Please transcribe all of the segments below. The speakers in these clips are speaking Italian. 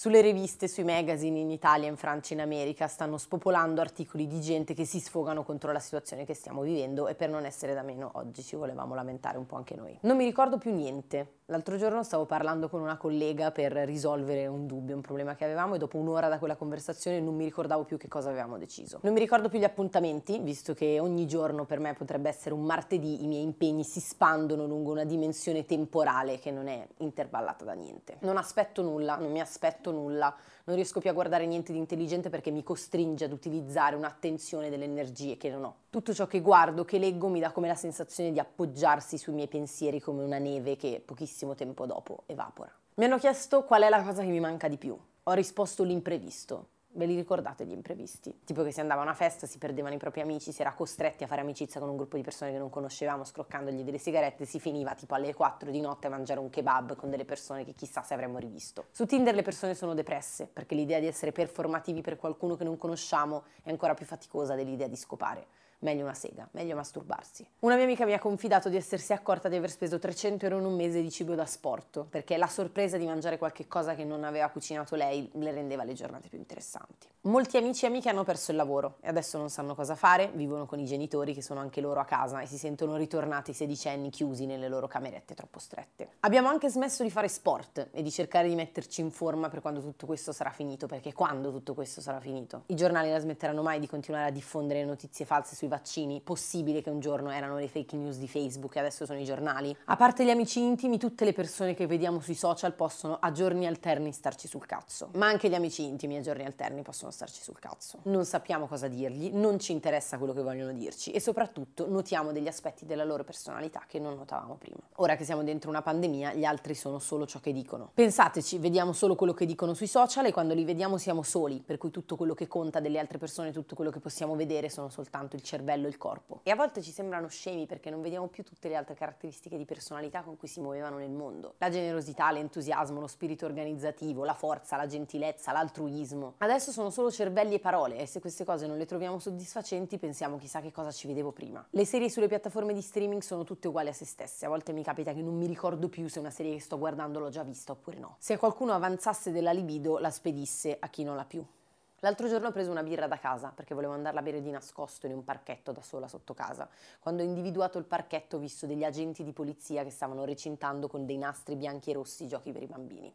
Sulle riviste, sui magazine in Italia, in Francia, in America stanno spopolando articoli di gente che si sfogano contro la situazione che stiamo vivendo e per non essere da meno oggi ci volevamo lamentare un po' anche noi. Non mi ricordo più niente. L'altro giorno stavo parlando con una collega per risolvere un dubbio, un problema che avevamo e dopo un'ora da quella conversazione non mi ricordavo più che cosa avevamo deciso. Non mi ricordo più gli appuntamenti, visto che ogni giorno per me potrebbe essere un martedì, i miei impegni si spandono lungo una dimensione temporale che non è intervallata da niente. Non aspetto nulla, non mi aspetto nulla, non riesco più a guardare niente di intelligente perché mi costringe ad utilizzare un'attenzione delle energie che non ho. Tutto ciò che guardo, che leggo, mi dà come la sensazione di appoggiarsi sui miei pensieri come una neve che pochissimo tempo dopo evapora. Mi hanno chiesto qual è la cosa che mi manca di più. Ho risposto l'imprevisto. Ve li ricordate gli imprevisti? Tipo che si andava a una festa, si perdevano i propri amici, si era costretti a fare amicizia con un gruppo di persone che non conoscevamo, scroccandogli delle sigarette, si finiva tipo alle 4 di notte a mangiare un kebab con delle persone che chissà se avremmo rivisto. Su Tinder le persone sono depresse, perché l'idea di essere performativi per qualcuno che non conosciamo è ancora più faticosa dell'idea di scopare meglio una sega, meglio masturbarsi. Una mia amica mi ha confidato di essersi accorta di aver speso 300 euro in un mese di cibo da sport, perché la sorpresa di mangiare qualche cosa che non aveva cucinato lei le rendeva le giornate più interessanti. Molti amici e amiche hanno perso il lavoro e adesso non sanno cosa fare, vivono con i genitori che sono anche loro a casa e si sentono ritornati sedicenni chiusi nelle loro camerette troppo strette. Abbiamo anche smesso di fare sport e di cercare di metterci in forma per quando tutto questo sarà finito, perché quando tutto questo sarà finito? I giornali non smetteranno mai di continuare a diffondere notizie false sui vaccini, possibile che un giorno erano le fake news di Facebook e adesso sono i giornali. A parte gli amici intimi, tutte le persone che vediamo sui social possono a giorni alterni starci sul cazzo. Ma anche gli amici intimi a giorni alterni possono starci sul cazzo. Non sappiamo cosa dirgli, non ci interessa quello che vogliono dirci e soprattutto notiamo degli aspetti della loro personalità che non notavamo prima. Ora che siamo dentro una pandemia, gli altri sono solo ciò che dicono. Pensateci, vediamo solo quello che dicono sui social e quando li vediamo siamo soli, per cui tutto quello che conta delle altre persone, tutto quello che possiamo vedere sono soltanto il cervello e il corpo. E a volte ci sembrano scemi perché non vediamo più tutte le altre caratteristiche di personalità con cui si muovevano nel mondo. La generosità, l'entusiasmo, lo spirito organizzativo, la forza, la gentilezza, l'altruismo. Adesso sono solo cervelli e parole e se queste cose non le troviamo soddisfacenti pensiamo chissà che cosa ci vedevo prima. Le serie sulle piattaforme di streaming sono tutte uguali a se stesse. A volte mi capita che non mi ricordo più se una serie che sto guardando l'ho già vista oppure no. Se qualcuno avanzasse della libido la spedisse a chi non l'ha più. L'altro giorno ho preso una birra da casa perché volevo andarla a bere di nascosto in un parchetto da sola sotto casa. Quando ho individuato il parchetto ho visto degli agenti di polizia che stavano recintando con dei nastri bianchi e rossi i giochi per i bambini.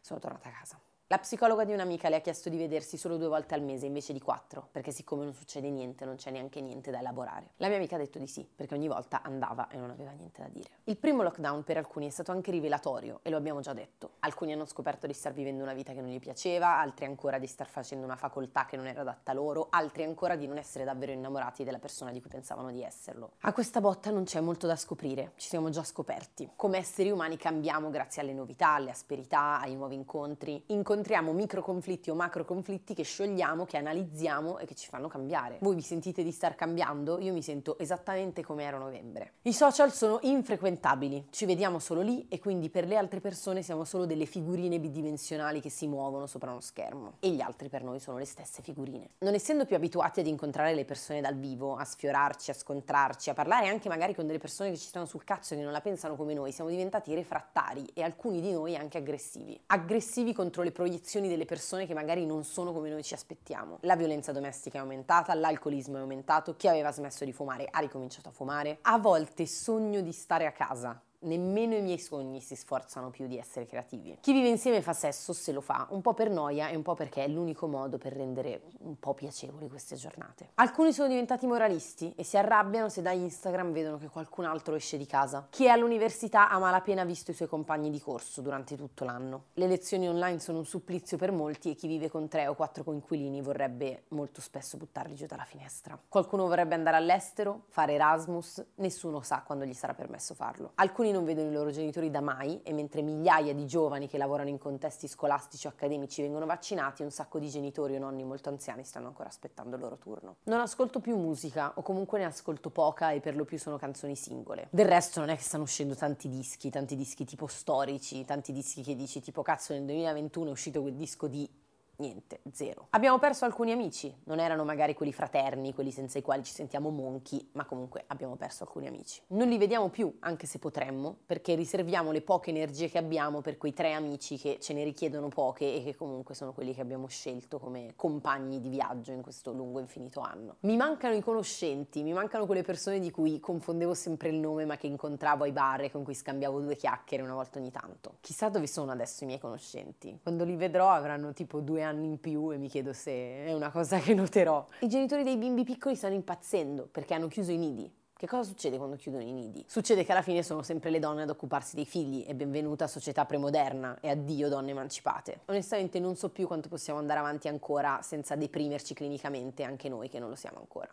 Sono tornata a casa. La psicologa di un'amica le ha chiesto di vedersi solo due volte al mese invece di quattro, perché siccome non succede niente, non c'è neanche niente da elaborare. La mia amica ha detto di sì, perché ogni volta andava e non aveva niente da dire. Il primo lockdown per alcuni è stato anche rivelatorio, e lo abbiamo già detto. Alcuni hanno scoperto di star vivendo una vita che non gli piaceva, altri ancora di star facendo una facoltà che non era adatta loro, altri ancora di non essere davvero innamorati della persona di cui pensavano di esserlo. A questa botta non c'è molto da scoprire, ci siamo già scoperti. Come esseri umani cambiamo grazie alle novità, alle asperità, ai nuovi incontri. Incontriamo micro conflitti o macro conflitti che sciogliamo, che analizziamo e che ci fanno cambiare. Voi vi sentite di star cambiando? Io mi sento esattamente come ero a novembre. I social sono infrequentabili, ci vediamo solo lì e quindi per le altre persone siamo solo delle figurine bidimensionali che si muovono sopra uno schermo e gli altri per noi sono le stesse figurine. Non essendo più abituati ad incontrare le persone dal vivo, a sfiorarci, a scontrarci, a parlare anche magari con delle persone che ci stanno sul cazzo e che non la pensano come noi, siamo diventati refrattari e alcuni di noi anche aggressivi. Aggressivi contro le proiezioni delle persone che magari non sono come noi ci aspettiamo. La violenza domestica è aumentata, l'alcolismo è aumentato, chi aveva smesso di fumare ha ricominciato a fumare. A volte sogno di stare a casa, nemmeno i miei sogni si sforzano più di essere creativi. Chi vive insieme fa sesso se lo fa, un po' per noia e un po' perché è l'unico modo per rendere un po' piacevoli queste giornate. Alcuni sono diventati moralisti e si arrabbiano se da Instagram vedono che qualcun altro esce di casa. Chi è all'università ha malapena visto i suoi compagni di corso durante tutto l'anno. Le lezioni online sono un supplizio per molti e chi vive con tre o quattro coinquilini vorrebbe molto spesso buttarli giù dalla finestra. Qualcuno vorrebbe andare all'estero, fare Erasmus, nessuno sa quando gli sarà permesso farlo. Alcuni non vedono i loro genitori da mai e mentre migliaia di giovani che lavorano in contesti scolastici o accademici vengono vaccinati, un sacco di genitori o nonni molto anziani stanno ancora aspettando il loro turno. Non ascolto più musica o comunque ne ascolto poca e per lo più sono canzoni singole. Del resto non è che stanno uscendo tanti dischi, tanti dischi tipo storici, tanti dischi che dici tipo cazzo nel 2021 è uscito quel disco di Niente, zero. Abbiamo perso alcuni amici, non erano magari quelli fraterni, quelli senza i quali ci sentiamo monchi, ma comunque abbiamo perso alcuni amici. Non li vediamo più, anche se potremmo, perché riserviamo le poche energie che abbiamo per quei tre amici che ce ne richiedono poche e che comunque sono quelli che abbiamo scelto come compagni di viaggio in questo lungo infinito anno. Mi mancano i conoscenti, mi mancano quelle persone di cui confondevo sempre il nome ma che incontravo ai bar e con cui scambiavo due chiacchiere una volta ogni tanto. Chissà dove sono adesso i miei conoscenti. Quando li vedrò avranno tipo due anni in più e mi chiedo se è una cosa che noterò. I genitori dei bimbi piccoli stanno impazzendo perché hanno chiuso i nidi. Che cosa succede quando chiudono i nidi? Succede che alla fine sono sempre le donne ad occuparsi dei figli e benvenuta società premoderna e addio donne emancipate. Onestamente non so più quanto possiamo andare avanti ancora senza deprimerci clinicamente anche noi che non lo siamo ancora.